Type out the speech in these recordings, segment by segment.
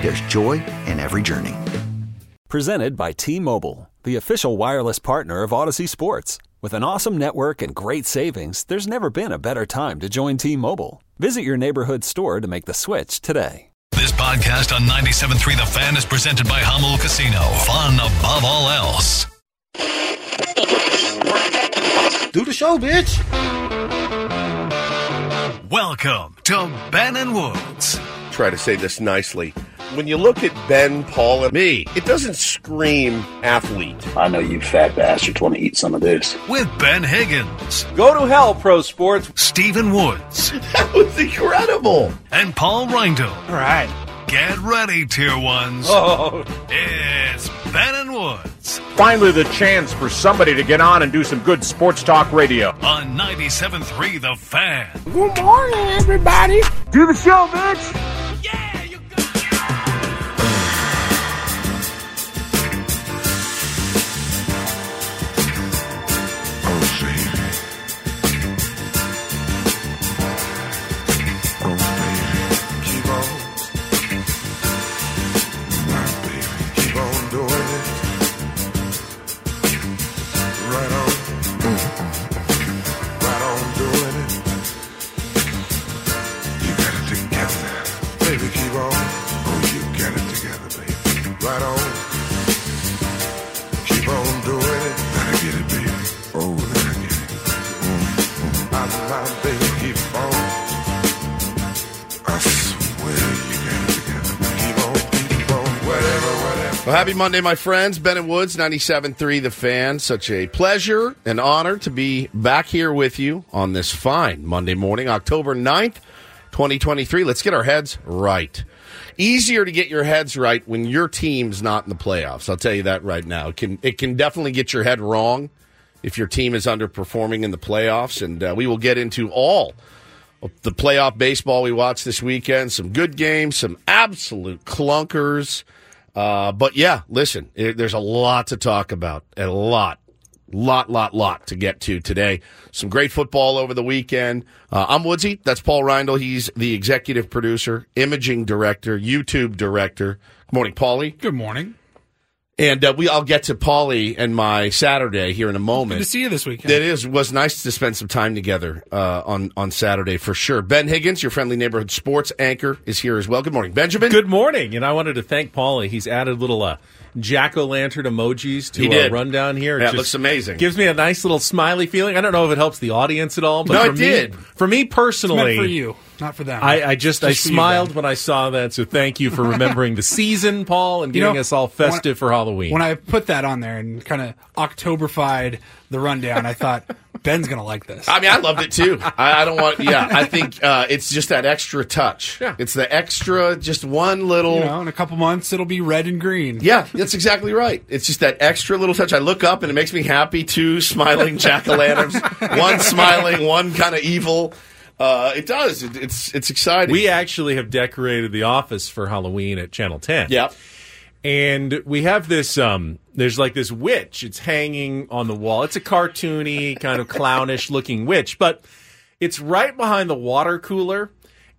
there's joy in every journey. Presented by T Mobile, the official wireless partner of Audacy Sports. With an awesome network and great savings, there's never been a better time to join T Mobile. Visit your neighborhood store to make the switch today. This podcast on 97.3 The Fan is presented by Jamul Casino. Fun above all else. Do the show, bitch. Welcome to Ben and Woods. Try to say this nicely. When you look at Ben, Paul, and me, it doesn't scream athlete. I know you fat bastards want to eat some of this. With Ben Higgins, Go to hell, pro sports. Stephen Woods, That was incredible. and Paul Reindl. All right. Get ready, tier ones. Oh, It's Ben and Woods Finally, the chance for somebody to get on and do some good sports talk radio. on 97.3 The Fan. Good morning, everybody. Do the show, bitch. Happy Monday, my friends. Ben and Woods, 97.3 The Fan. Such a pleasure and honor to be back here with you on this fine Monday morning, October 9th, 2023. Let's get our heads right. Easier to get your heads right when your team's not in the playoffs. I'll tell you that right now. It can, it can definitely get your head wrong if your team is underperforming in the playoffs. And uh, we will get into all the playoff baseball we watched this weekend. Some good games, some absolute clunkers. Uh, but yeah, listen, there's a lot to talk about. A lot, lot, lot, lot to get to today. Some great football over the weekend. Uh, I'm Woodsy. That's Paul Reindl. He's the executive producer, imaging director, YouTube director. Good morning, Paulie. Good morning. And uh, we, I'll get to Paulie and my Saturday here in a moment. Good to see you this weekend. It is was nice to spend some time together uh, on on Saturday for sure. Ben Higgins, your friendly neighborhood sports anchor, is here as well. Good morning, Benjamin. Good morning, and I wanted to thank Paulie. He's added little uh, jack o' lantern emojis to He our did. rundown here. That Yeah, looks amazing. Gives me a nice little smiley feeling. I don't know if it helps the audience at all, but No, for it me, did. For me It's personally, meant for you, not for them. I, I just, I for you, smiled when I saw that. So thank you for remembering the season, Paul, and You getting know, us all when festive for Halloween. When I put that on there and kind of Octoberfied the rundown, I thought Ben's gonna like this. I mean, I loved it too. I, I don't want. Yeah, I think uh, it's just that extra touch. Yeah. It's the extra, just one little. you know, in a couple months it'll be red and green. Yeah, that's exactly right. It's just that extra little touch. I look up and it makes me happy. Two smiling jack o' lanterns, one smiling, one kind of evil. Uh, it does. It, it's it's exciting. we actually have decorated the office for Halloween at Channel 10. Yep. and we have this um there's like this witch it's hanging on the wall it's a cartoony kind of clownish looking witch but it's right behind the water cooler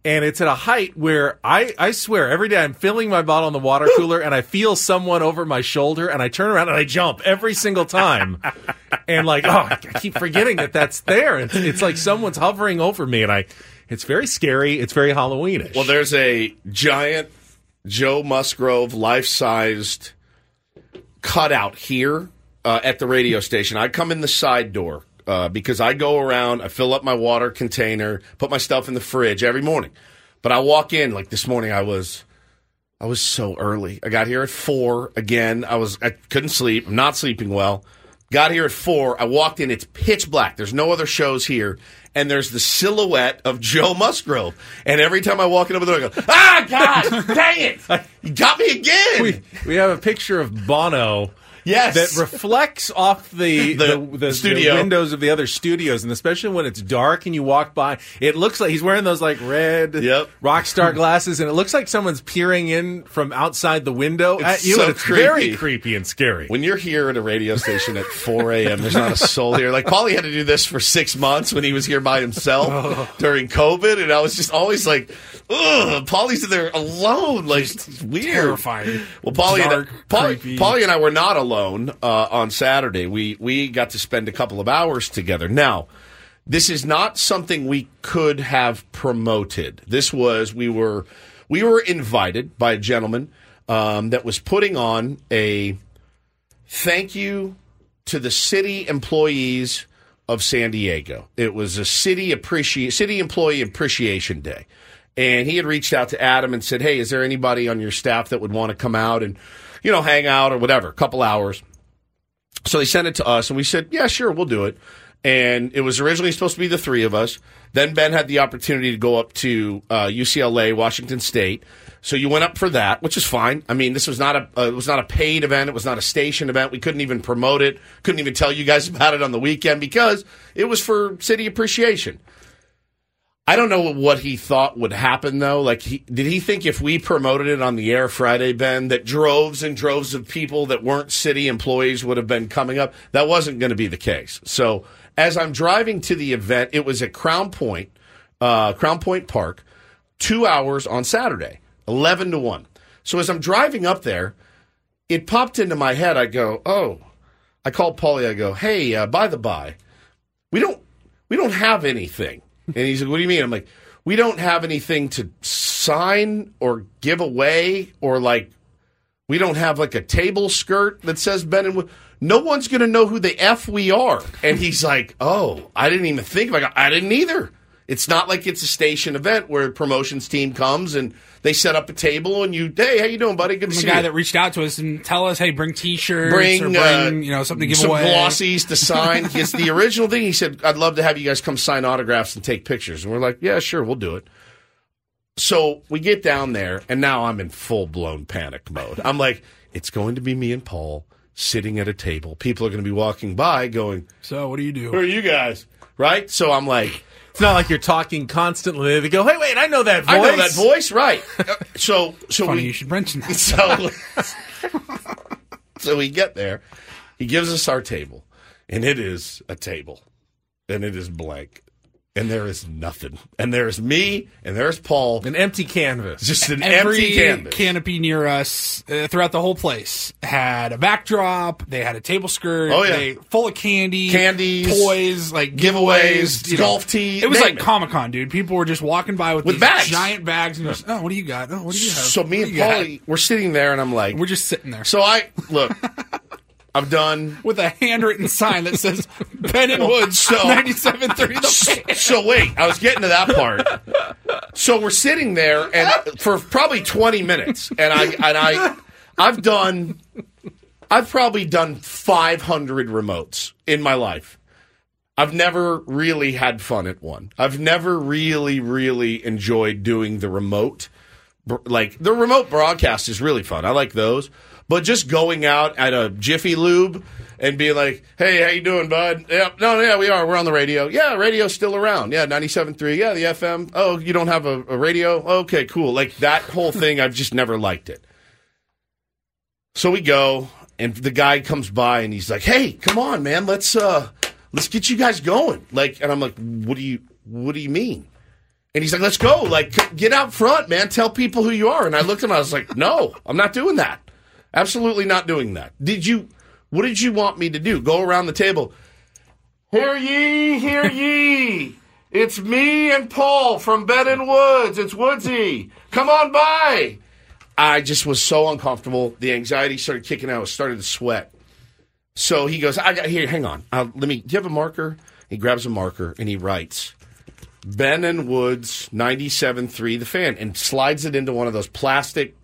and it's at a height where I, I swear every day I'm filling my bottle in the water cooler and I feel someone over my shoulder and I turn around and I jump every single time. And like oh I keep forgetting that that's there. It's, it's like someone's hovering over me and I it's very scary. It's very Halloweenish. Well, there's a giant Joe Musgrove life-sized cutout here uh, at the radio station. I come in the side door uh, because I go around, I fill up my water container, put my stuff in the fridge every morning. But I walk in like this morning. I was, I was so early. I got here at four again. I was, I couldn't sleep. I'm not sleeping well. Got here at four. I walked in. It's pitch black. There's no other shows here. And there's the silhouette of Joe Musgrove. And every time I walk in over there, I go, ah, God, dang it. You got me again. We, we have a picture of Bono. Yes. That reflects off the The the, the, studio. the windows of the other studios, and especially when it's dark and you walk by, it looks like he's wearing those like red Yep. rock star glasses, and it looks like someone's peering in from outside the window at you. so it's very creepy. creepy and scary. When you're here at a radio station at 4 a.m., there's not a soul here. Like, Paulie had to do this for six months when he was here by himself oh. during COVID, and I was just always like, ugh, Paulie's in there alone. Like, it's weird. terrifying. Well, Paulie and, Paulie. Paulie and I were not alone uh, on Saturday. We, we got to spend a couple of hours together. Now, this is not something we could have promoted. This was we were we were invited by a gentleman um, that was putting on a thank you to the city employees of San Diego. It was a city appreciate city employee appreciation day. And he had reached out to Adam and said, "Hey, is there anybody on your staff that would want to come out and, you know, hang out or whatever, a couple hours?" So they sent it to us, and we said, "Yeah, sure, we'll do it." And it was originally supposed to be the three of us. Then Ben had the opportunity to go up to uh, UCLA, Washington State. So you went up for that, which is fine. I mean, this was not a uh, it was not a paid event. It was not a station event. We couldn't even promote it. Couldn't even tell you guys about it on the weekend because it was for city appreciation. I don't know what he thought would happen though. Like, he, did he think if we promoted it on the air Friday, Ben, that droves and droves of people that weren't city employees would have been coming up? That wasn't going to be the case. So, as I'm driving to the event, it was at Crown Point, uh, Crown Point Park, two hours on Saturday, eleven to one. So as I'm driving up there, it popped into my head. I go, oh, I called Paulie. I go, hey, uh, by the by, we don't we don't have anything. And he's like, what do you mean? I'm like, we don't have anything to sign or give away or like we don't have like a table skirt that says Ben and. No one's going to know who the F we are. And he's like, oh, I didn't even think of it. I didn't either. It's not like it's a station event where a promotions team comes and they set up a table and you, hey, how you doing, buddy? Good to the see guy you. that reached out to us and tell us, hey, bring T-shirts bring, or bring uh, you know something to give some away. glossies to sign. it's the original thing. He said, "I'd love to have you guys come sign autographs and take pictures." And we're like, "Yeah, sure, we'll do it." So we get down there, and now I'm in full blown panic mode. I'm like, "It's going to be me and Paul sitting at a table. People are going to be walking by, going, So what do you do? "Who are you guys?" Right? So I'm like. It's not like you're talking constantly. They go, "Hey, wait, I know that voice." I know that voice, right? Uh, so, so Funny we, you should mention that. So, so we get there. He gives us our table, and it is a table, and it is blank, and there is nothing, and there's me, and there's Paul, An empty canvas. just an Every empty canvas. canopy near us uh, throughout the whole place had a backdrop. They had a table skirt. Oh, yeah. they, full of candy, Candies, toys, like giveaways, giveaways, you know. golf tee, It was like. Comic Con, dude. People were just walking by with, With these bags. giant bags, and just, oh, what do you got? Oh, what do you have? so me What and do you? Paulie, we're sitting there, and I'm like, we're just sitting there. so I look, I've done with a handwritten sign that says Ben and Woods, So- 97.3 so wait, I was getting to that part. So we're sitting there and for probably 20 minutes and I and I I've done I've probably done 500 remotes in my life. I've never really had fun at one. I've never really really enjoyed doing the remote like the remote broadcast is really fun. I like those. But just going out at a Jiffy Lube and being like, "Hey, how you doing, bud?" Yeah, no, yeah, we are. We're on the radio. Yeah, radio's still around. Yeah, 97.3. Yeah, the FM. Oh, you don't have a, a radio? Okay, cool. Like that whole thing, I've just never liked it. So we go, and the guy comes by, and he's like, "Hey, come on, man, let's uh, let's get you guys going." Like, and I'm like, "What do you, what do you mean?" And he's like, "Let's go! Like, get out front, man. Tell people who you are." And I looked at him. I was like, "No, I'm not doing that. Absolutely not doing that. Did you? What did you want me to do? Go around the table? Hear ye, hear ye! It's me and Paul from Bed and Woods. It's Woodsy. Come on by." I just was so uncomfortable. The anxiety started kicking out. I started to sweat. So he goes, I got here. Hang on. Uh, let me. Do you have a marker? He grabs a marker and he writes Ben and Woods 97.3 the fan and slides it into one of those plastic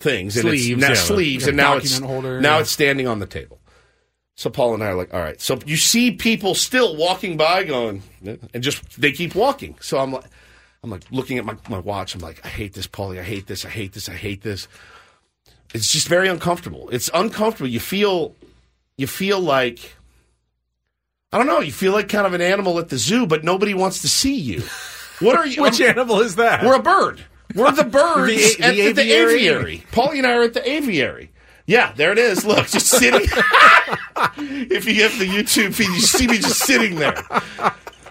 things and Sleeves, it's now yeah. sleeves and now it's holder, now yeah. it's standing on the table. So Paul and I are like, all right. So you see people still walking by, going, and just they keep walking. So I'm like, I'm like looking at my, my watch. I'm like, I hate this, Paulie. I hate this. I hate this. I hate this. It's just very uncomfortable. It's uncomfortable. You feel, you feel like, I don't know. You feel like kind of an animal at the zoo, but nobody wants to see you. What are you? Which I'm- animal is that? We're a bird. We're the birds The- at the the, aviary. Paulie and I are at the aviary. Yeah, there it is. Look, just sitting. if you have the YouTube feed, you see me just sitting there.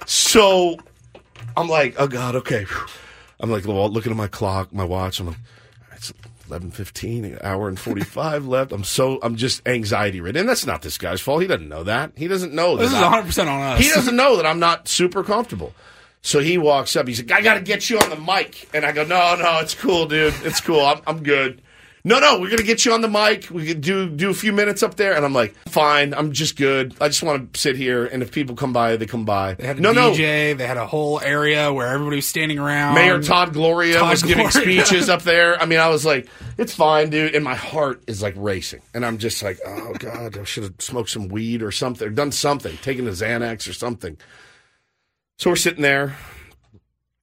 So I'm like, oh God, okay. I'm like looking at my clock, my watch. I'm like, it's 11:15, an hour and 45 left. I'm so I'm just anxiety ridden. And that's not this guy's fault. He doesn't know that. He doesn't know that. This is I- 100 percent on us. he doesn't know that I'm not super comfortable. So he walks up. He's like, I got to get you on the mic. And I go, No, no, it's cool, dude. It's cool. I'm, I'm good. No, no, we're gonna get you on the mic. We could do do a few minutes up there, and I'm like, fine. I'm just good. I just want to sit here, and if people come by, they come by. They had a no, no. DJ. They had a whole area where everybody was standing around. Mayor Todd Gloria Todd was giving speeches up there. I mean, I was like, it's fine, dude. And my heart is like racing. And I'm just like, oh, God, I should have smoked some weed or something, or done something, taken a Xanax or something. So we're sitting there.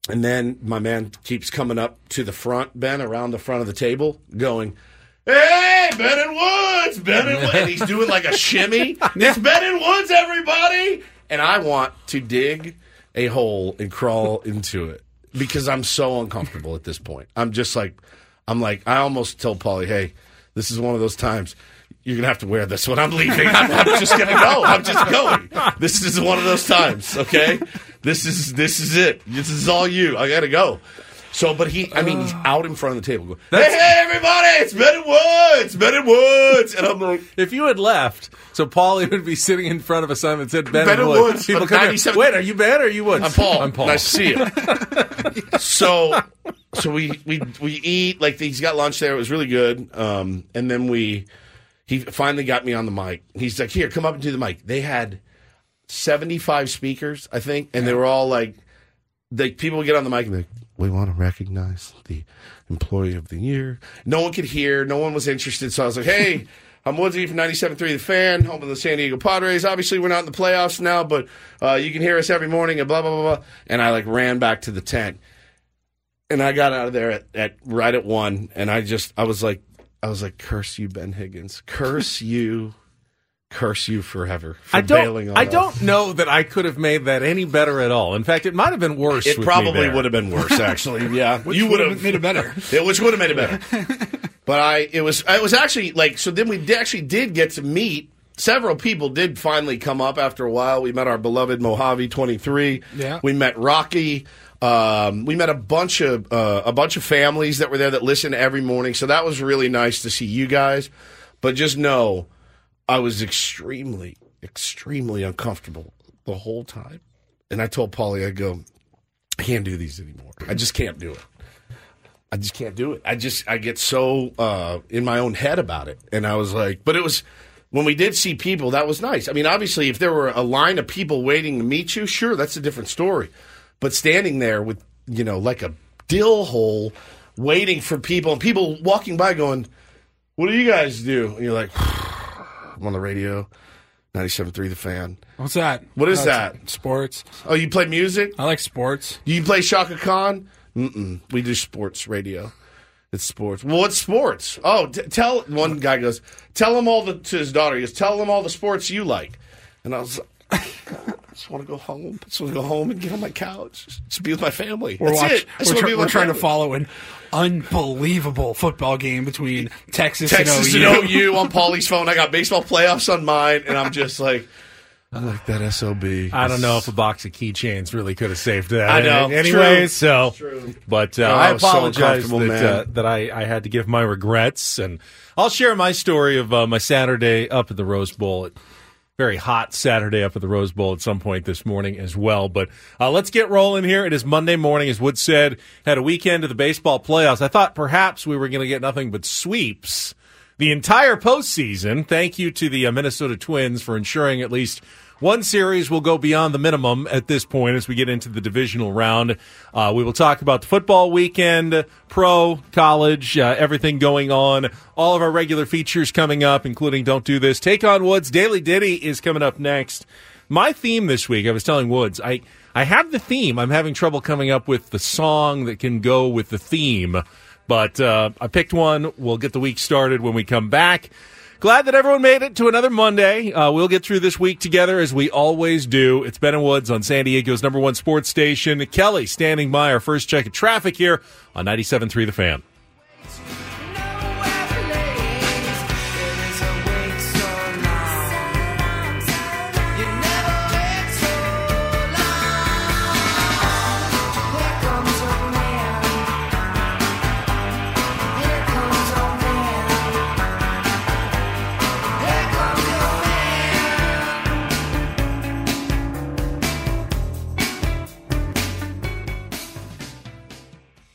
And then my man keeps coming up to the front, Ben, around the front of the table, going, Hey, Ben and Woods, Ben and Woods. And he's doing like a shimmy. It's Ben and Woods, everybody. And I want to dig a hole and crawl into it because I'm so uncomfortable at this point. I'm just like, I'm like, I almost told Paulie, hey, this is one of those times. You're gonna have to wear this when I'm leaving. I'm, I'm just gonna go. I'm just going. This is one of those times. Okay, this is this is it. This is all you. I gotta go. So, but he, I mean, he's out in front of the table. Going, hey, hey, everybody, it's Ben and Woods, Ben and Woods, and I'm like, If you had left, so Paulie would be sitting in front of a sign that said Ben, Ben Woods. Woods, People come 97 Wait, are you Ben or are you Woods? I'm Paul. I'm Paul. Nice to see you. so, so we we we eat like he's got lunch there. It was really good. Um, and then we he finally got me on the mic. He's like, "Here, come up and do the mic." They had seventy five speakers, I think, and they were all like, the people would get on the mic and they. We want to recognize the employee of the year. No one could hear. No one was interested. So I was like, "Hey, I'm Woodsy from 97.3 The Fan, home of the San Diego Padres. Obviously, we're not in the playoffs now, but uh, you can hear us every morning and blah, blah, blah, blah. And I like ran back to the tent. And I got out of there at, at right at one. And I just, I was like, I was like, curse you, Ben Higgins. Curse you. Curse you forever for I don't. on I us. don't know that I could have made that any better at all. In fact, it might have been worse. It with me probably there. would have been worse, actually. Yeah, Which you would have made it better. Yeah, which would have made it better. but I, it was, it was actually like so. Then we did, actually did get to meet several people. Did finally come up after a while. We met our beloved Mojave twenty three. Yeah. we met Rocky. Um, we met a bunch of uh, a bunch of families that were there that listen every morning. So that was really nice to see you guys. But just know, I was extremely, extremely uncomfortable the whole time. And I told Paulie, I go, I can't do these anymore. I just can't do it. I just can't do it. I just I get so uh, in my own head about it, and I was like, but it was when we did see people, that was nice. I mean, obviously, if there were a line of people waiting to meet you, sure, that's a different story. But standing there with you know like a dill hole, waiting for people, and people walking by going, "What do you guys do?" And you're like, "I'm on the radio, 97.3 The Fan." What's that? What is that? Sports. Oh, you play music? I like sports. Do you play Chaka Khan? Mm-mm. We do sports radio. It's sports. Well, what's sports? Oh, t- tell one guy goes, tell him all the to his daughter. He goes, tell him all the sports you like. And I was I just want to go home. I just want to go home and get on my couch, just be with my family. We're, That's watch- it. I just we're, wanna try- be with we're my trying to follow an unbelievable football game between Texas, Texas and and OU. OU on Paulie's phone. I got baseball playoffs on mine, and I'm just like, I like that sob. I don't know if a box of keychains really could have saved that. I know. Anyway, True. so, True. but uh, Oh, I I was so apologize that, uh, that I, I had to give my regrets, and I'll share my story of uh, my Saturday up at the Rose Bowl. It, very hot Saturday up at the Rose Bowl at some point this morning as well. But uh, let's get rolling here. It is Monday morning, as Wood said, had a weekend of the baseball playoffs. I thought perhaps we were going to get nothing but sweeps the entire postseason. Thank you to the uh, Minnesota Twins for ensuring at least one series will go beyond the minimum at this point as we get into the divisional round. Uh, we will talk about the football weekend, pro, college, uh, everything going on. All of our regular features coming up, including Don't Do This. Take on Woods. Daily Ditty is coming up next. My theme this week, I was telling Woods, I, I have the theme. I'm having trouble coming up with the song that can go with the theme. But uh, I picked one. We'll get the week started when we come back. Glad that everyone made it to another Monday. Uh, we'll get through this week together as we always do. It's Ben and Woods on San Diego's number one sports station. Kelly standing by our first check of traffic here on 97.3 The Fan.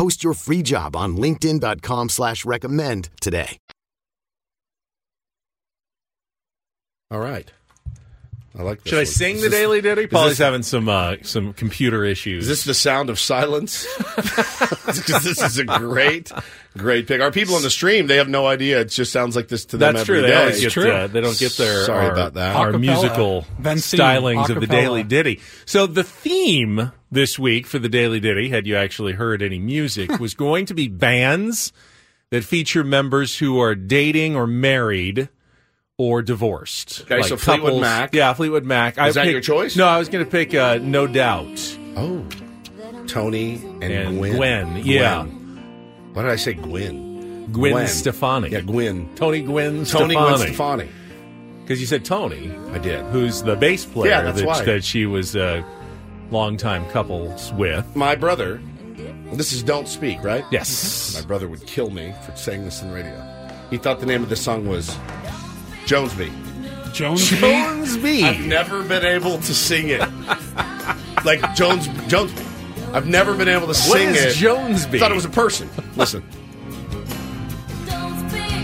Post your free job on linkedin.com slash recommend today. All right. I like this Should I sing Is the this- Daily Ditty? is Paulie's having some uh, some computer issues. Is this the sound of silence? 'Cause this is a great, great pick. Our people on the stream, they have no idea. It just sounds like this to them That's every true. They day. always get uh, they don't get their Sorry our, about that. our Acapella. musical Ben singing stylings of the. Daily Ditty. So the theme this week for the Daily Ditty, had you actually heard any music, was going to be bands that feature members who are dating or married or divorced. Okay, so Fleetwood Mac. Yeah, Fleetwood Mac. Is that your choice? No, I was going to pick uh, No Doubt Oh, Tony and, and Gwen. Gwen. Yeah, Why did I say Gwen? Gwen, Stefani. Yeah, Gwen. Tony Gwen Tony Stefani. Gwen Stefani. Because you said Tony. I did. who's the bass player Yeah, that's that, why. that she was uh, longtime couples with. My brother. This is "Don't Speak," right? Yes. My brother would kill me for saying this on the radio. He thought the name of the song was Jonesby. Jones. Jonesby. I've never been able to sing it. like Jones Jonesby. I've never been able to What sing is it. Jonesby? Thought it was a person. Listen.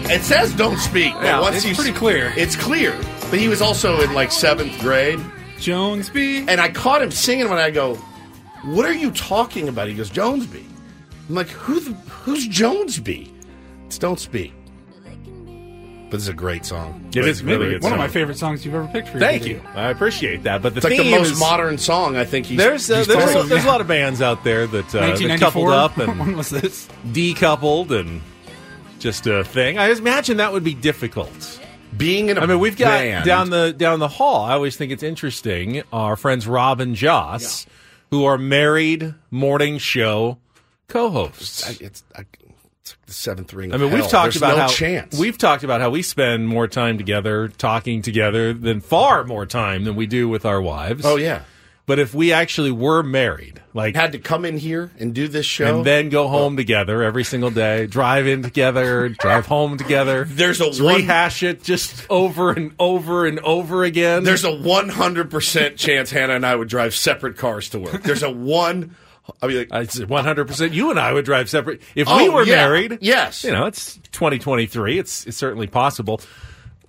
It says "Don't speak," but Yeah, once it's you pretty clear. It's clear, but he was also in like seventh grade, Jonesby. and I caught him singing when I go, "What are you talking about?" He goes, "Jonesby." I'm like, "Who? The, who's Jonesby?" It's "Don't Speak," but it's a great song. It is Maybe really good one of song. my favorite songs you've ever picked for Your Thank Ditty. you. I appreciate that. But the It's like the theme most is, modern song I think he's. There's uh, he's there's, played. a, there's a lot of bands out there that, uh, that coupled 1994. up and when was this? decoupled and just a thing. I imagine that would be difficult. being in a I mean, we've got band- down the down the hall. I always think it's interesting. Our friends Rob and Joss, who are married morning show co-hosts. I- It's, I, it's like the seventh ring. I mean, we've hell. talked There's about no how chance. we've talked about how we spend more time together, talking together than far more time than we do with our wives. Oh yeah, But if we actually were married, like had to come in here and do this show, and then go oh. home together every single day, drive in together, drive home together. There's a one- rehash it just over and over and over again. There's a 100% chance Hannah and I would drive separate cars to work. There's a one. I mean, like, It's 100%. You and I would drive separate. If we Oh, were yeah. married, Yes. you know, it's 2023. It's, it's certainly possible.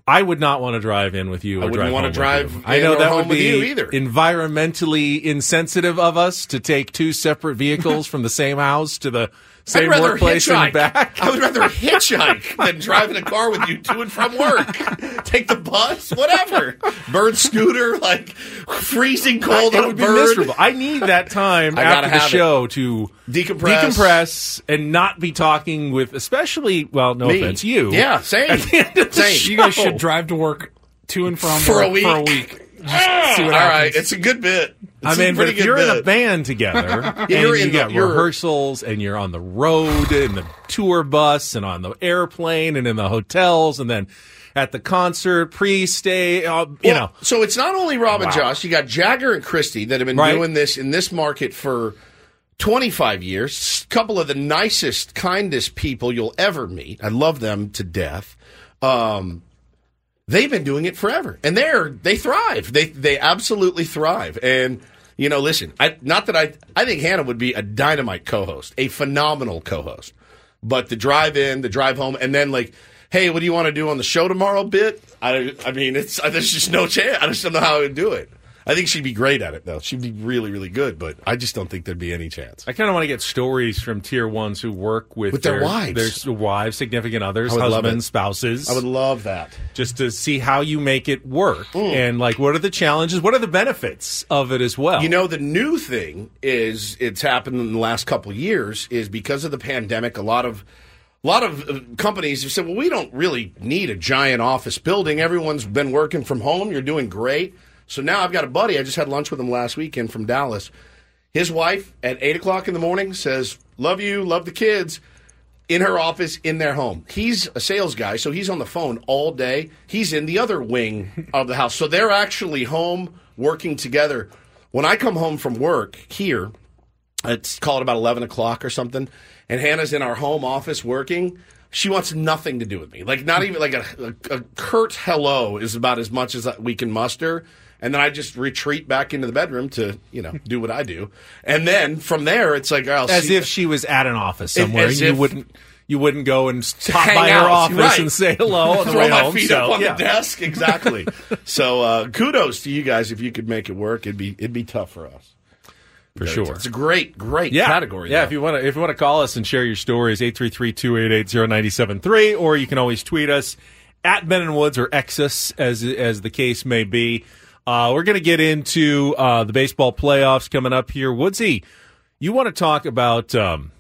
I would not want to drive in with you. I wouldn't drive home with drive. I know or that home would with be you either. environmentally insensitive of us to take two separate vehicles from the same house to the same I'd rather workplace hitchhike. and back. I would rather hitchhike than drive in a car with you to and from work. Take the bus, whatever. Bird scooter, like freezing cold it on a would be bird. miserable. I need that time I after the have it. show to Decompress. decompress, and not be talking with, especially. Well, no Me. offense, you. Yeah, same. At the end of the Same. You guys should drive to work to and from For a week. For a week. Just see what All happens. right, it's a good bit. I mean, but if you're in a band together, and you're you in the- rehearsals, and you're on the road, in the tour bus, and on the airplane, and in the hotels, and then at the concert, pre-stay, uh, you Well, know, So it's not only Rob and Josh. You got Jagger and Kristi that have been Right. doing this in this market for 25 years. A couple of the nicest, kindest people you'll ever meet. I love them to death. Um, they've been doing it forever, and they're they thrive. They they absolutely thrive. And you know, listen, I not that I I think Hannah would be a dynamite co-host, a phenomenal co-host. But the drive in, the drive home, and then like, hey, what do you want to do on the show tomorrow? Bit. I I mean, it's there's just no chance. I just don't know how I would do it. I think she'd be great at it though. She'd be really really good, but I just don't think there'd be any chance. I kind of want to get stories from tier ones who work with, With their wives. their wives, significant others, I would love husbands, spouses. I would love that. just to see how you make it work Mm. and like what are the challenges, what are the benefits of it as well. You know, the new thing is it's happened in the last couple of years is because of the pandemic. A lot of a lot of uh, companies have said, "Well, we don't really need a giant office building. Everyone's been working from home. You're doing great." So now I've got a buddy. I just had lunch with him last weekend from Dallas. His wife at eight o'clock in the morning says, "Love you, love the kids." In her office, in their home. He's a sales guy, so he's on the phone all day. He's in the other wing of the house. So they're actually home working together. When I come home from work here, it's called about 11 o'clock or something, and Hannah's in our home office working. She wants nothing to do with me. Like, not even like a, a, a curt hello is about as much as we can muster. And then I just retreat back into the bedroom to, you know, do what I do. And then from there, it's like, I'll as see- if she was at an office somewhere and you wouldn't you wouldn't go and stop by her office right. and say hello Throw my home. feet so, up on yeah. the desk, exactly. so uh, kudos to you guys if you could make it work. It'd be it'd be tough for us For sure. It's a great great yeah. category. Yeah, though. if you want to if you want to call us and share your stories 833-288-0973 or you can always tweet us at Ben and Woods or Exus as as the case may be. Uh, we're going to get into uh, the baseball playoffs coming up here. Woodsy, you want to talk about um,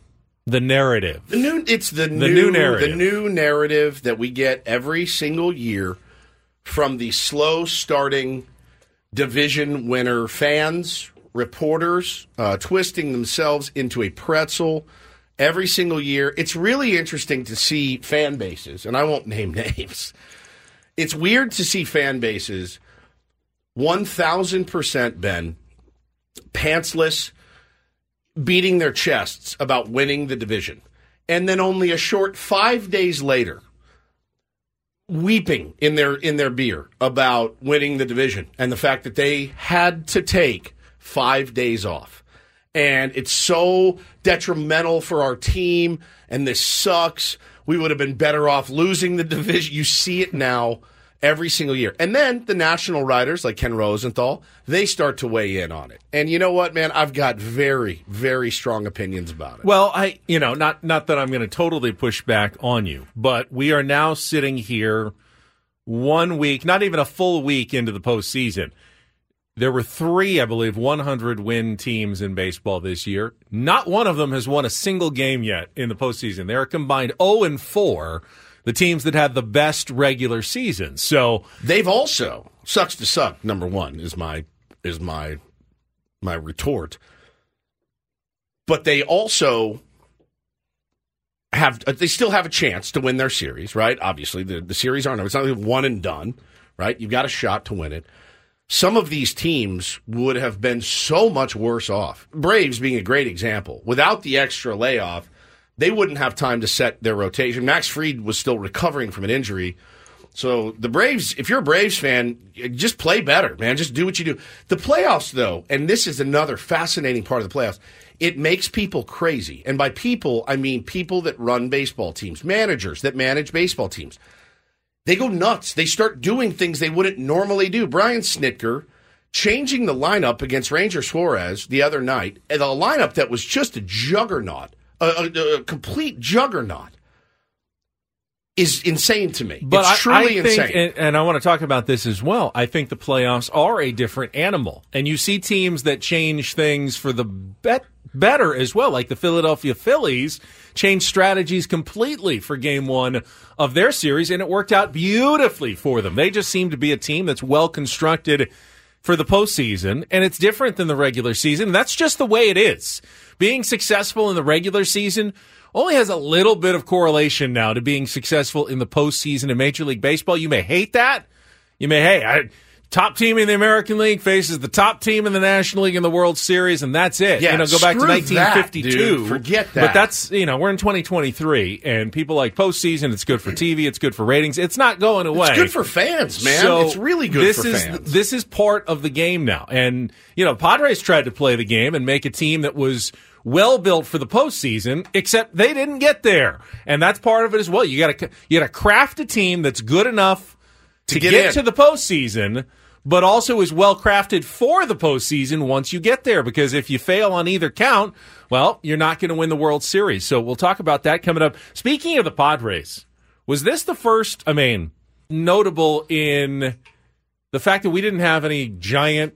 the narrative. The new it's the, The new, new narrative. the new narrative that we get every single year from the slow starting division winner fans, reporters, uh, twisting themselves into a pretzel every single year. It's really interesting to see fan bases, and I won't name names. It's weird to see fan bases one thousand percent Ben pantsless beating their chests about winning the division. And then only a short five days later, weeping in their in their beer about winning the division and the fact that they had to take five days off. And it's so detrimental for our team, and this sucks. We would have been better off losing the division. You see it now every single year. And then the national writers like Ken Rosenthal, they start to weigh in on it. And you know what, man? I've got very, very strong opinions about it. Well, I you know not not that I'm going to totally push back on you, but we are now sitting here one week, not even a full week into the postseason. There were three, I believe, 100 win teams in baseball this year. Not one of them has won a single game yet in the postseason. They are combined 0 and 4. The teams that had the best regular season. So they've also sucks to suck. Number one is my is my my retort. But they also have uh, they still have a chance to win their series, right? Obviously, the the series aren't. It's not like one and done, right? You've got a shot to win it. some of these teams would have been so much worse off. Braves being a great example. Without the extra layoff, they wouldn't have time to set their rotation. Max Fried was still recovering from an injury. So the Braves, if you're a Braves fan, just play better, man. Just do what you do. The playoffs, though, and this is another fascinating part of the playoffs, it makes people crazy. And by people, I mean people that run baseball teams, managers that manage baseball teams. They go nuts. They start doing things they wouldn't normally do. Brian Snitker changing the lineup against Ranger Suarez the other night, and a lineup that was just a juggernaut, a, a, a complete juggernaut, is insane to me. But it's I- truly I, think, insane. and, and I want to talk about this as well. I think the playoffs are a different animal, and you see teams that change things for the bet better as well, like the Philadelphia Phillies changed strategies completely for Game One of their series, and it worked out beautifully for them. They just seem to be a team that's well constructed for the postseason, and it's different than the regular season. That's just the way it is. Being successful in the regular season only has a little bit of correlation now to being successful in the postseason in Major League Baseball. You may hate that. You may, hey, I, top team in the American League faces the top team in the National League in the World Series, and that's it. Yeah, you know, go back to screw that, 1952. dude. Forget that. But that's, you know, we're in 2023, and people like postseason. It's good for TV. It's good for ratings. It's not going away. It's good for fans, man. So it's really good this for is, fans. This is part of the game now. And, you know, Padres tried to play the game and make a team that was well built for the postseason, except they didn't get there. And that's part of it as well. You gotta, you gotta craft a team that's good enough to, To get get, to the postseason, but also is well crafted for the postseason once you get there. Because if you fail on either count, well, you're not going to win the World Series. So we'll talk about that coming up. Speaking of the Padres, was this the first, I mean, notable in the fact that we didn't have any giant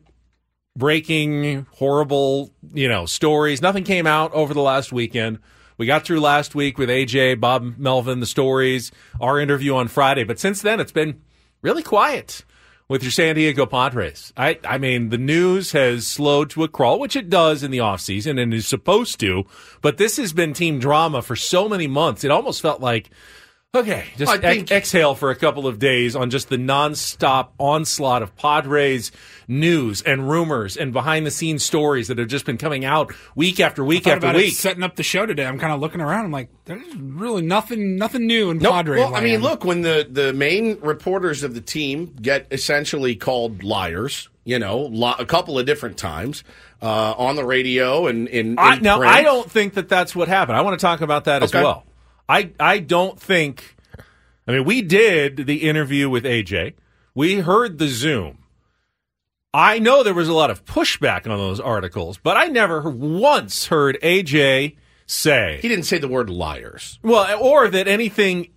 breaking horrible you know stories nothing came out over the last weekend we got through last week with aj bob melvin the stories our interview on friday but since then it's been really quiet with your san diego padres. I i mean the news has slowed to a crawl which it does in the offseason and is supposed to but this has been team drama for so many months. It almost felt like Okay, just I ex- exhale for a couple of days on just the nonstop onslaught of Padres news and rumors and behind the scenes stories that have just been coming out week after week Thought after about it week. setting up the show today. I'm kind of looking around. I'm like, there's really nothing, nothing new in No, Padre. well, I mean, look, when the, the main reporters of the team get essentially called liars, you know, lo- a couple of different times uh, on the radio and in, in I, now, print. I don't think that that's what happened. I want to talk about that as well. I I don't think. I mean, we did the interview with AJ. We heard the Zoom. I know there was a lot of pushback on those articles, but I never once heard AJ say He didn't say the word liars. Well, or that anything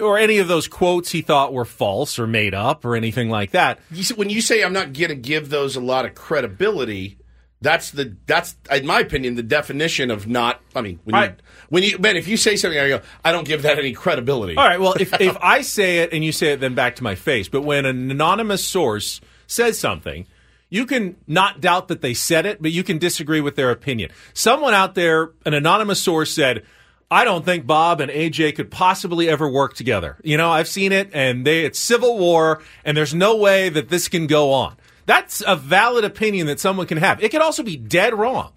or any of those quotes he thought were false or made up or anything like that. When you say I'm not going to give those a lot of credibility, that's the that's in my opinion the definition of not. I mean, when you, I- when you Ben, if you say something, I go, I don't give that any credibility. All right, well, if if I say it and you say it then back to my face, but when an anonymous source says something, you can not doubt that they said it, but you can disagree with their opinion. Someone out there, an anonymous source said, I don't think Bob and AJ could possibly ever work together. You know, I've seen it and they it's civil war and there's no way that this can go on. That's a valid opinion that someone can have. It can also be dead wrong.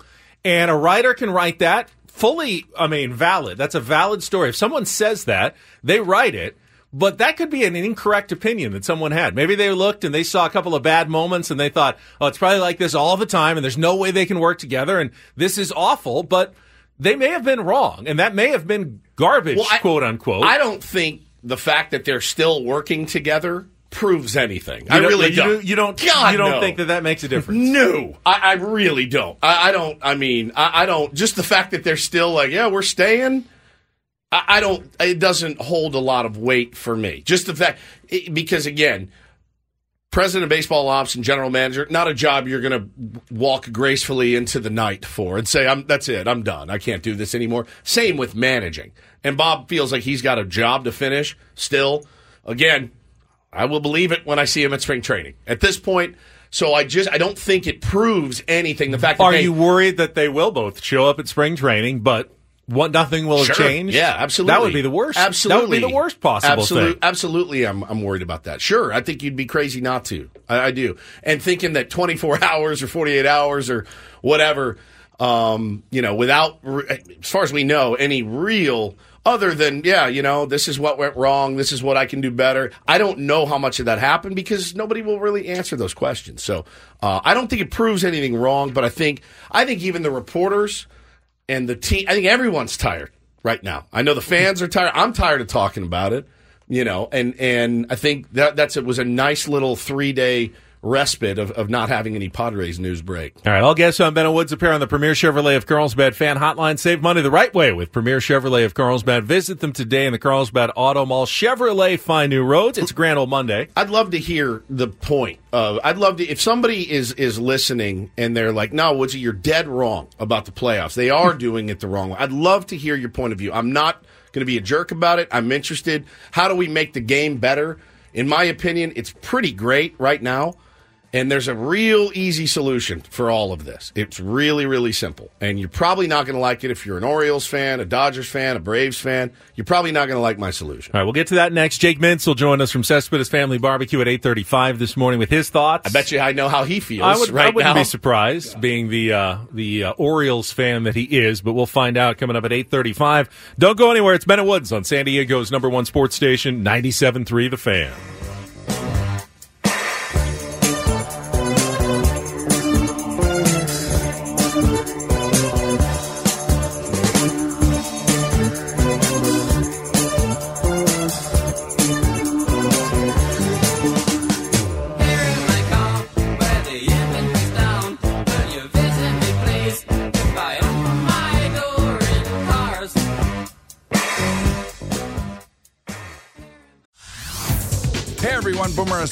And a writer can write that fully, I mean, valid. That's a valid story. If someone says that, they write it. But that could be an incorrect opinion that someone had. Maybe they looked and they saw a couple of bad moments and they thought, oh, it's probably like this all the time and there's no way they can work together and this is awful. But they may have been wrong and that may have been garbage, Well, I- quote unquote. I don't think the fact that they're still working together proves anything. I really you don't. You don't, God, you don't no. think that that makes a difference? No, I, I really don't. I, I don't. I mean, I, I don't. Just the fact that they're still like, yeah, we're staying. I, I don't. It doesn't hold a lot of weight for me. Just the fact, it- because again, president of baseball ops and general manager, not a job you're going to walk gracefully into the night for and say, "I'm that's it. I'm done. I can't do this anymore." Same with managing. And Bob feels like he's got a job to finish still. Again, I will believe it when I see him at spring training. At this point, so I just I don't think it proves anything. The fact that Are they, you worried that they will both show up at spring training, but what nothing will have changed. Yeah, absolutely. That would be the worst. Absolutely, that would be the worst possible Absolute- thing. Absolutely, I'm I'm worried about that. Sure, I think you'd be crazy not to. I, I do, and thinking that 24 hours or 48 hours or whatever, um, you know, without as far as we know, any real. Other than, yeah, you know, this is what went wrong. This is what I can do better. I don't know how much of that happened because nobody will really answer those questions. So uh, I don't think it proves anything wrong. But I think, I think even the reporters, and the team. I think everyone's tired right now. I know the fans are tired. I'm tired of talking about it. You know, and and I think that that's it was a nice little three day respite of, of not having any Padres news break. All right, all guests on Ben and Woods appear on the Premier Chevrolet of Carlsbad fan hotline. Save money the right way with Premier Chevrolet of Carlsbad. Visit them today in the Carlsbad Auto Mall. Chevrolet find new roads. It's Grand Old Monday. I'd love to hear the point. Of, I'd love to if somebody is is listening and they're like, "No, Woodsy, you're dead wrong about the playoffs. They are doing it the wrong way." I'd love to hear your point of view. I'm not going to be a jerk about it. I'm interested. How do we make the game better? In my opinion, it's pretty great right now. And there's a real easy solution for all of this. It's really, really simple. And you're probably not going to like it if you're an Orioles fan, a Dodgers fan, a Braves fan. You're probably not going to like my solution. All right, we'll get to that next. Jake Mintz will join us from Cespedes Family Barbecue at 8:35 this morning with his thoughts. I bet you I know how he feels I, would, right I wouldn't now. be surprised, being the uh, the uh, Orioles fan that he is. But we'll find out coming up at eight thirty-five. Don't go anywhere. It's Bennett Woods on San Diego's number one sports station, 97.3 The Fan.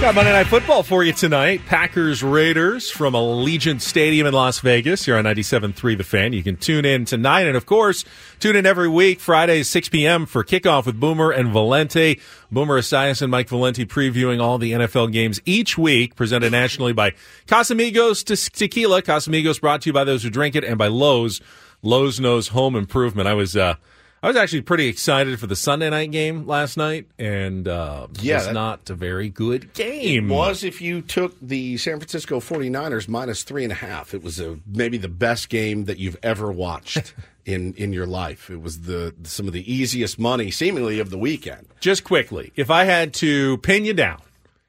Got Monday Night Football for you tonight. Packers Raiders from Allegiant Stadium in Las Vegas. You're on 97.3 The Fan. You can tune in tonight. And of course, tune in every week, Fridays, 6 p.m. for kickoff with Boomer and Valente. Boomer Esiason and Mike Valente previewing all the NFL games each week, presented nationally by Casamigos Te- Tequila. Casamigos brought to you by those who drink it and by Lowe's. Lowe's knows home improvement. I was, uh, I was actually pretty excited for the Sunday night game last night, and uh, Yeah, was not a very good game. It was if you took the San Francisco 49ers minus three and a half. It was a, maybe the best game that you've ever watched in, in your life. It was the some of the easiest money, seemingly, of the weekend. Just quickly, if I had to pin you down,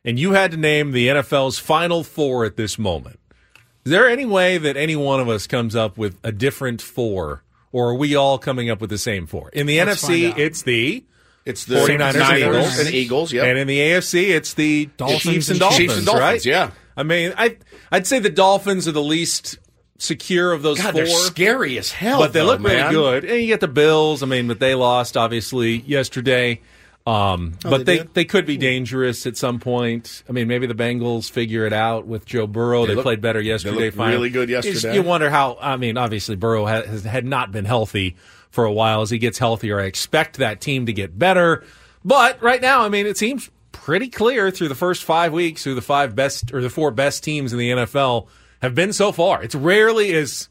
and you had to name the NFL's final four at this moment, is there any way that any one of us comes up with a different four, or are we all coming up with the same four? In the Let's NFC, it's the It's the 49ers and Niners Eagles. and Eagles, yep. And in the AFC, it's the Dolphins Chiefs and and Dolphins, Chiefs and Dolphins, right? yeah. I mean, I I'd say the Dolphins are the least secure of those God, 4 they're scary as hell, but they though, look man. really good. And you get the Bills. I mean, but they lost obviously yesterday. Um, Oh, but they they, they could be dangerous at some point. I mean, maybe the Bengals figure it out with Joe Burrow. They They, look- played better yesterday. looked finally. really good You just- yesterday. You wonder how. I mean, obviously Burrow has, has had not been healthy for a while. As he gets healthier, I expect that team to get better. But right now, I mean, it seems pretty clear through the first five weeks who the five best or the four best teams in the NFL have been so far. It's rarely as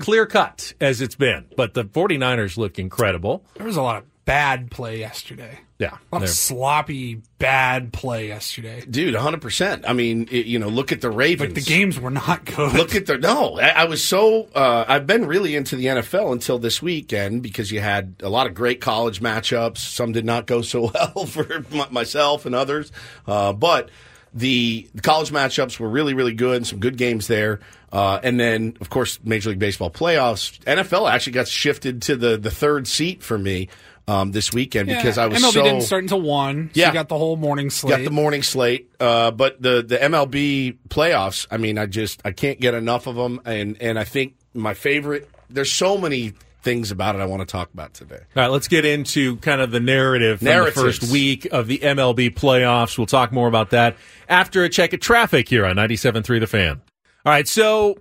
clear cut as it's been, but the 49ers look incredible. There was a lot of bad play yesterday. Yeah. A lot of sloppy, bad play yesterday. Dude, 100%. I mean, it, you know, look at the Ravens. Like the games were not good. Look at the no. I, I was so uh, I've been really into the NFL until this weekend because you had a lot of great college matchups. Some did not go so well for myself and others, uh, but the, the college matchups were really really good. and Some good games there. Uh, and then, of course, Major League Baseball playoffs. NFL actually got shifted to the, the third seat for me. Um, this weekend Yeah, because I was MLB so didn't start until one. So Yeah. you got the whole morning slate. got the morning slate. Uh, but the the MLB playoffs, I mean, I just I can't get enough of them, and and I think my favorite. There's so many things about it I want to talk about today. All right, let's get into kind of the narrative from the Narratives. first week of the MLB playoffs. We'll talk more about that after a check of traffic here on 97.3 The Fan. All right, so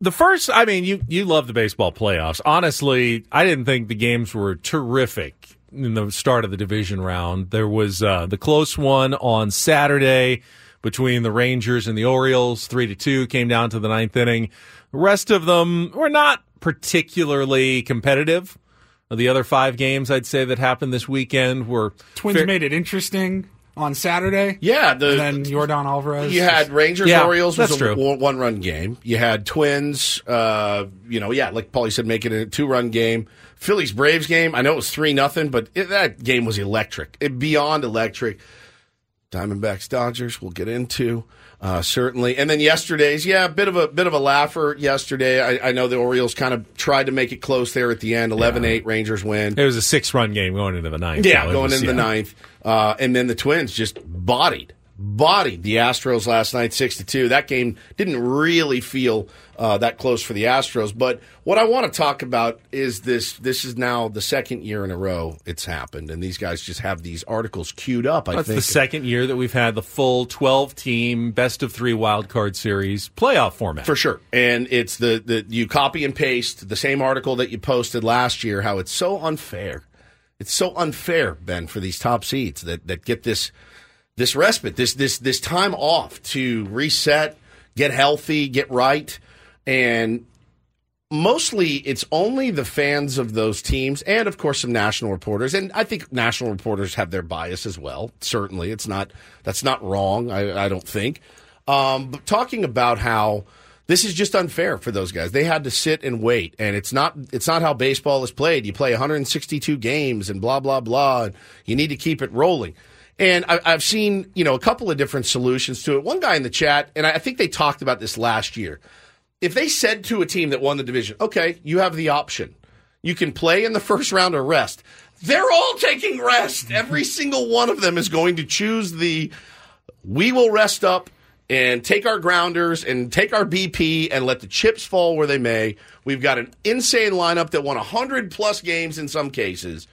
the first, I mean, you, you love the baseball playoffs. Honestly, I didn't think the games were terrific in the start of the division round. There was uh, the close one on Saturday between the Rangers and the Orioles, three to two, came down to the ninth inning. The rest of them were not particularly competitive. The other five games I'd say that happened this weekend were Twins fair- made it interesting on Saturday. Yeah, the, and then Yordan Alvarez. You had Rangers Yeah, Orioles was that's a one run game. You had Twins, uh, you know, yeah, like Paulie said, making it a two run game. Phillies Braves game. I know it was three nothing, but it, that game was electric, it, beyond electric. Diamondbacks Dodgers. We'll get into uh, certainly, and then yesterday's, yeah, a bit of a bit of a laugher yesterday. I, I know the Orioles kind of tried to make it close there at the end. 11-8, Rangers win. It was a six run game going into the ninth. Yeah. It going was- into the ninth, uh, and then the Twins just bodied, bodied the Astros last night, six to two. That game didn't really feel uh, that close for the Astros. But what I want to talk about is this: this is now the second year in a row it's happened, and these guys just have these articles queued up. I That's think the second year that we've had the full 12 team best of three wild card series playoff format. For sure. And it's the, the you copy and paste the same article that you posted last year, how it's so unfair. It's so unfair, Ben, for these top seeds that, that get this this respite, this this this time off to reset, get healthy, get right. And mostly it's only the fans of those teams and of course some national reporters. And i think national reporters have their bias as well certainly. It's not that's not wrong i, I don't think. Um, but talking about how this is just unfair for those guys. They had to sit and wait. And it's not it's not how baseball is played. You play 162 games and blah blah blah and you need to keep it rolling. And I, I've seen, you know, a couple of different solutions to it. One guy in the chat, and I think they talked about this last year if they said to a team that won the division, okay, you have the option. You can play in the first round or rest. They're all taking rest. Every single one of them is going to choose the we will rest up and take our grounders and take our BP and let the chips fall where they may. We've got an insane lineup that won 100 plus games in some cases.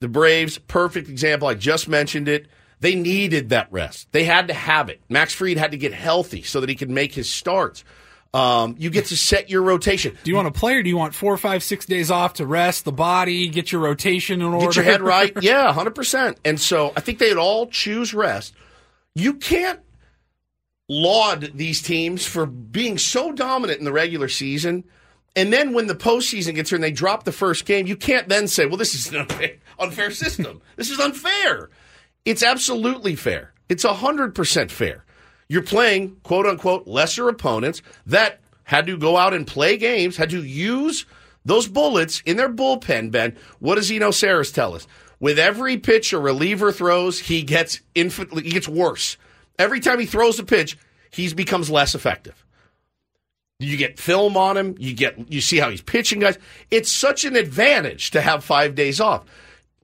The Braves, perfect example. I just mentioned it. They needed that rest. They had to have it. Max Fried had to get healthy so that he could make his starts. Um, you get to set your rotation. Do you want to play or do you want four, five, six days off to rest the body, get your rotation in order? Get your head right. Yeah, 100%. And so I think they'd all choose rest. You can't laud these teams for being so dominant in the regular season. And then when the postseason gets here and they drop the first game, you can't then say, well, this is an unfair, unfair system. this is unfair. It's absolutely fair. It's 100% fair. You're playing, quote unquote, lesser opponents that had to go out and play games, had to use those bullets in their bullpen, Ben. What does Eno Sarris tell us? With every pitch a reliever throws, he gets infinitely, he gets worse. Every time he throws a pitch, he becomes less effective. You get film on him. You get you see how he's pitching, guys. It's such an advantage to have five days off.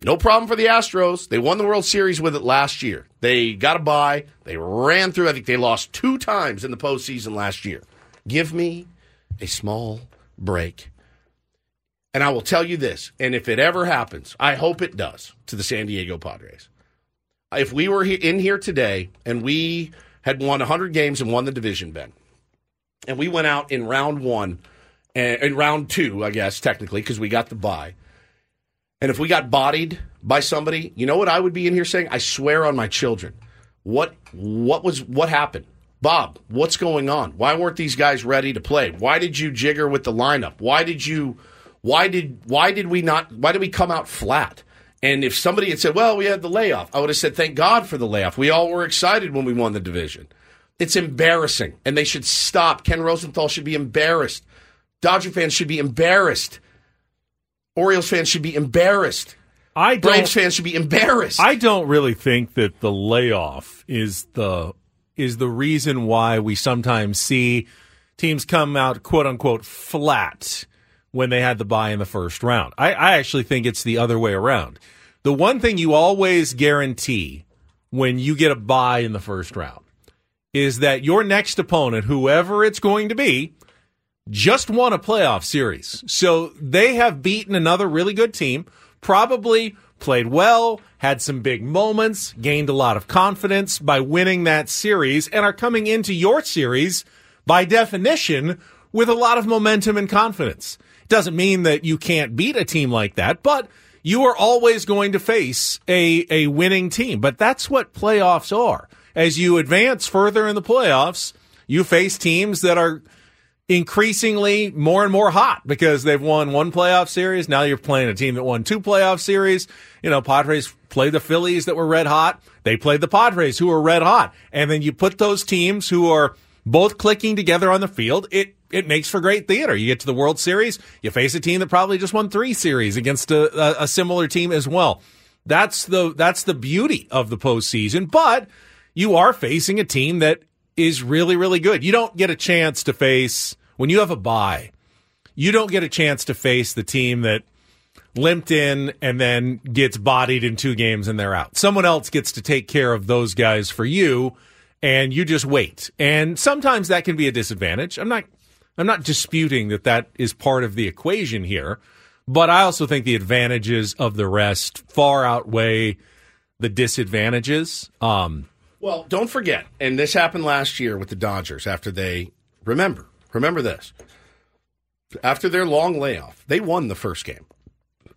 No problem for the Astros. They won the World Series with it last year. They got a bye. They ran through. I think they lost two times in the postseason last year. Give me a small break. And I will tell you this, and if it ever happens, I hope it does to the San Diego Padres. If we were in here today and we had won 100 games and won the division, Ben, and we went out in round one, and in round two, I guess technically, because we got the bye. And if we got bodied by somebody, you know what I would be in here saying? I swear on my children. What what was what happened? Bob, what's going on? Why weren't these guys ready to play? Why did you jigger with the lineup? Why did you why did why did we not why did we come out flat? And if somebody had said, "Well, we had the layoff," I would have said, "Thank God for the layoff." We all were excited when we won the division. It's embarrassing, and they should stop. Ken Rosenthal should be embarrassed. Dodger fans should be embarrassed. Orioles fans should be embarrassed. I don't, Braves fans should be embarrassed. I don't really think that the layoff is the is the reason why we sometimes see teams come out quote unquote flat when they had the bye in the first round. I, I actually think it's the other way around. The one thing you always guarantee when you get a bye in the first round is that your next opponent, whoever it's going to be, just won a playoff series. So they have beaten another really good team, probably played well, had some big moments, gained a lot of confidence by winning that series, and are coming into your series by definition with a lot of momentum and confidence. It doesn't mean that you can't beat a team like that, but you are always going to face a, a winning team. But that's what playoffs are. As you advance further in the playoffs, you face teams that are increasingly more and more hot because they've won one playoff series. Now you're playing a team that won two playoff series. You know, Padres played the Phillies that were red hot. They played the Padres who were red hot. And then you put those teams who are both clicking together on the field. It it makes for great theater. You get to the World Series, you face a team that probably just won three series against a, a, a similar team as well. That's the that's the beauty of the postseason. But you are facing a team that is really, really good. You don't get a chance to face, when you have a bye, you don't get a chance to face the team that limped in and then gets bodied in two games and they're out. Someone else gets to take care of those guys for you and you just wait. And sometimes that can be a disadvantage. I'm not I'm not disputing that that is part of the equation here, but I also think the advantages of the rest far outweigh the disadvantages. Um, Well, don't forget, and this happened last year with the Dodgers after they remember, remember this. After their long layoff, they won the first game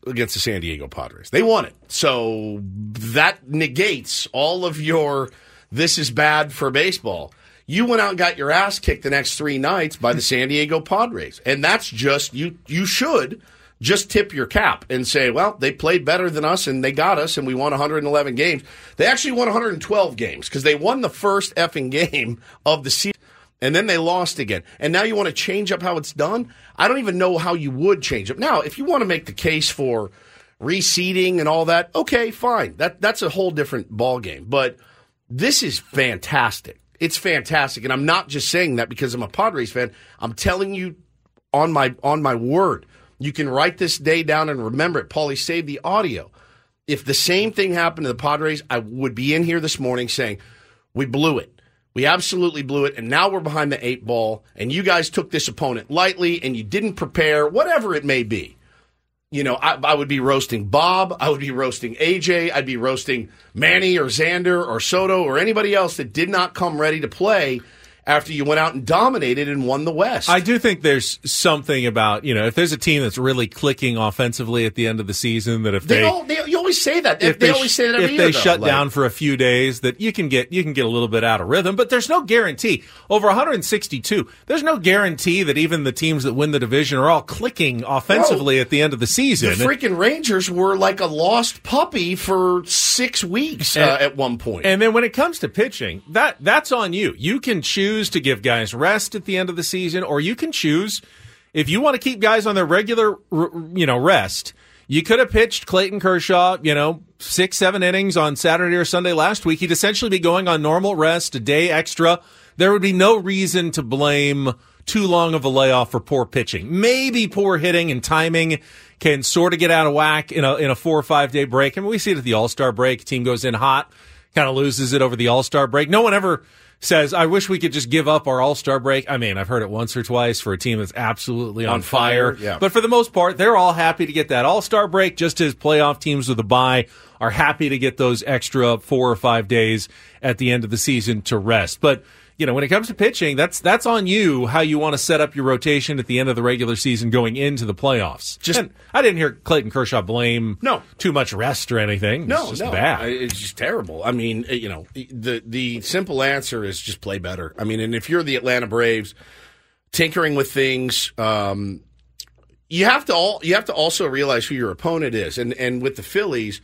against the San Diego Padres. They won it. So that negates all of your this is bad for baseball. You went out and got your ass kicked the next 3 nights by the San Diego Padres. And that's just you you should just tip your cap and say, well, they played better than us and they got us and we won 111 games. They actually won 112 games because they won the first effing game of the season and then they lost again. And now you want to change up how it's done? I don't even know how you would change it. Now, if you want to make the case for reseeding and all that, okay, fine. That that's a whole different ball game. But this is fantastic. It's fantastic, and I'm not just saying that because I'm a Padres fan. I'm telling you on my on my word. You can write this day down and remember it. Paulie, save the audio. If the same thing happened to the Padres, I would be in here this morning saying, We blew it. We absolutely blew it, and now we're behind the eight ball, and you guys took this opponent lightly, and you didn't prepare, whatever it may be. You know, I, I would be roasting Bob, I would be roasting AJ, I'd be roasting Manny or Xander or Soto or anybody else that did not come ready to play after you went out and dominated and won the West. I do think there's something about you know if there's a team that's really clicking offensively at the end of the season that if They, they, all, they you always say that. They, if they, sh- always say that if year, they though. shut Like- down for a few days that you can get you can get a little bit out of rhythm but there's no guarantee over 162 there's no guarantee that even the teams that win the division are all clicking offensively at the end of the season. The freaking Rangers were like a lost puppy for six weeks uh, at one point. And then when it comes to pitching, that that's on you. You can choose to give guys rest at the end of the season, or you can choose if you want to keep guys on their regular, you know, rest. You could have pitched Clayton Kershaw, you know, six, seven innings on Saturday or Sunday last week. He'd essentially be going on normal rest, a day extra. There would be no reason to blame too long of a layoff for poor pitching. Maybe poor hitting and timing can sort of get out of whack in a in a four or five day break. I mean, we see it at the All Star break. Team goes in hot, kind of loses it over the All Star break. No one ever says, "I wish we could just give up our All Star break." I mean, I've heard it once or twice for a team that's absolutely on, On fire, yeah. But for the most part, they're all happy to get that All Star break. Just as playoff teams with a bye are happy to get those extra four or five days at the end of the season to rest. But you know, when it comes to pitching, that's that's on you how you want to set up your rotation at the end of the regular season going into the playoffs. Just I didn't hear Clayton Kershaw blame No. too much rest or anything. It's no, just no, bad. It's just terrible. I mean, uh, you know, the the simple answer is just play better. I mean, and if you're the Atlanta Braves, tinkering with things, um, you have to all you have to also realize who your opponent is, and and with the Phillies,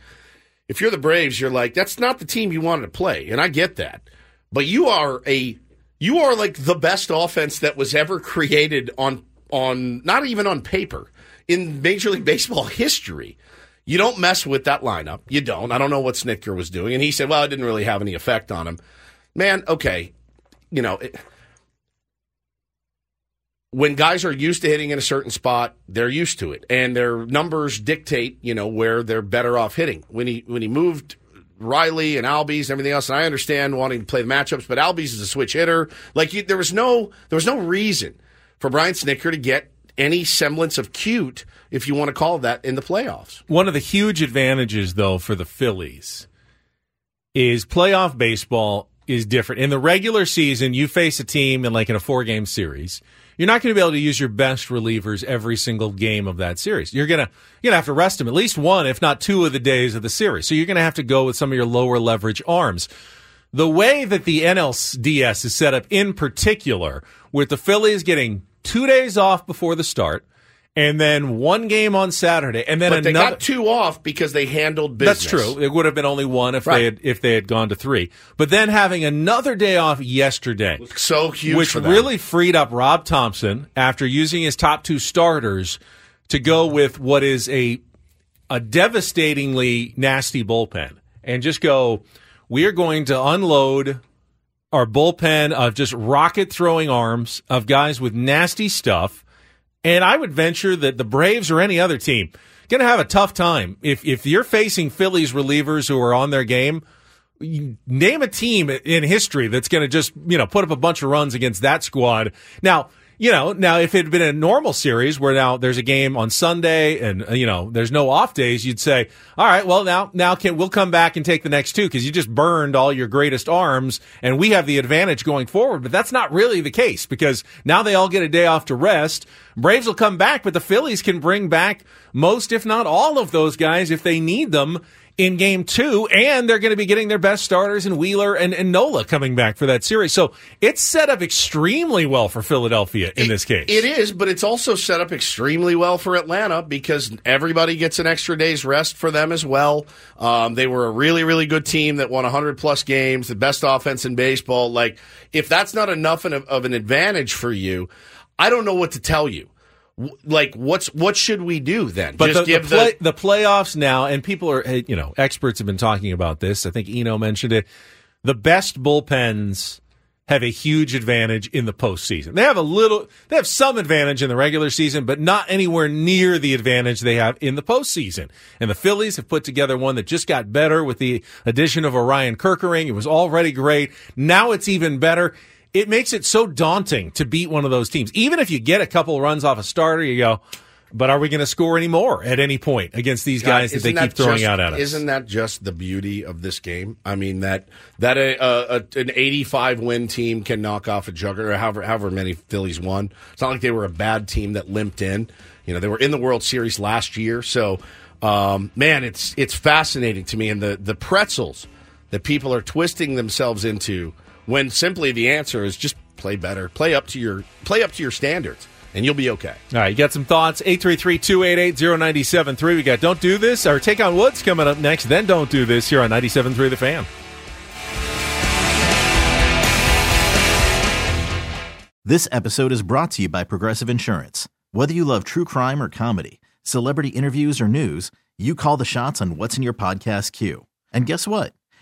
if you're the Braves, you're like that's not the team you wanted to play, and I get that, but you are a you are like the best offense that was ever created on on not even on paper in Major League Baseball history. You don't mess with that lineup. You don't. I don't know what Snitker was doing, and he said, "Well, it didn't really have any effect on him." Man, okay, you know. It, when guys are used to hitting in a certain spot, they're used to it, and their numbers dictate, you know, where they're better off hitting. When he when he moved Riley and Albies and everything else, and I understand wanting to play the matchups, but Albies is a switch hitter. Like you, there was no there was no reason for Brian Snitker to get any semblance of cute, if you want to call that, in the playoffs. One of the huge advantages, though, for the Phillies is playoff baseball is different. In the regular season, you face a team in like in a four game series. You're not going to be able to use your best relievers every single game of that series. You're gonna you're gonna have to rest them at least one, if not two, of the days of the series. So you're gonna have to go with some of your lower leverage arms. The way that the NLDS is set up, in particular, with the Phillies getting two days off before the start, and then one game on Saturday, and then but they got two off because they handled business. That's true. It would have been only one if Right. they had if they had gone to three. But then having another day off yesterday, So huge which really freed up Rob Thomson after using his top two starters to go with what is a a devastatingly nasty bullpen and just go. We are going to unload our bullpen of just rocket throwing arms of guys with nasty stuff. And I would venture that the Braves or any other team going to have a tough time if if you're facing Phillies relievers who are on their game. Name a team in history that's going to just you know put up a bunch of runs against that squad. Now you know now if it had been a normal series where now there's a game on Sunday and uh, you know there's no off days, you'd say, all right, well now now can we'll come back and take the next two because you just burned all your greatest arms and we have the advantage going forward. But that's not really the case because now they all get a day off to rest. Braves will come back, but the Phillies can bring back most, if not all, of those guys if they need them in game two, and they're going to be getting their best starters in Wheeler and, and Nola coming back for that series. So it's set up extremely well for Philadelphia in this case. It is, but it's also set up extremely well for Atlanta because everybody gets an extra day's rest for them as well. Um, they were a really, really good team that won 100 plus games, the best offense in baseball. Like, if that's not enough of an advantage for you, I don't know what to tell you. Like, what's what should we do then? But Just the, give the, play, the playoffs now, and people are, you know, experts have been talking about this. I think Eno mentioned it. The best bullpens have a huge advantage in the postseason. They have a little, they have some advantage in the regular season, but not anywhere near the advantage they have in the postseason. And the Phillies have put together one that just got better with the addition of Orion Kerkering. It was already great. Now it's even better. It makes it so daunting to beat one of those teams. Even if you get a couple runs off a starter, you go, but are we going to score any more at any point against these guys that they Isn't keep throwing just- out at us? Isn't that just the beauty of this game? I mean that that a, a, a, an 85 win team can knock off a juggernaut, or however however many Phillies won. It's not like they were a bad team that limped in. You know, they were in the World Series last year. So, um, man, it's it's fascinating to me, and the the pretzels that people are twisting themselves into when simply the answer is just play better, play up to your play up to your standards, and you'll be okay. All right, you got some thoughts? 833-288-0973. We got Don't Do This, or Take on Woods coming up next. Then Don't Do This here on 97.3 The Fan. This episode is brought to you by Progressive Insurance. Whether you love true crime or comedy, celebrity interviews or news, you call the shots on what's in your podcast queue. And guess what?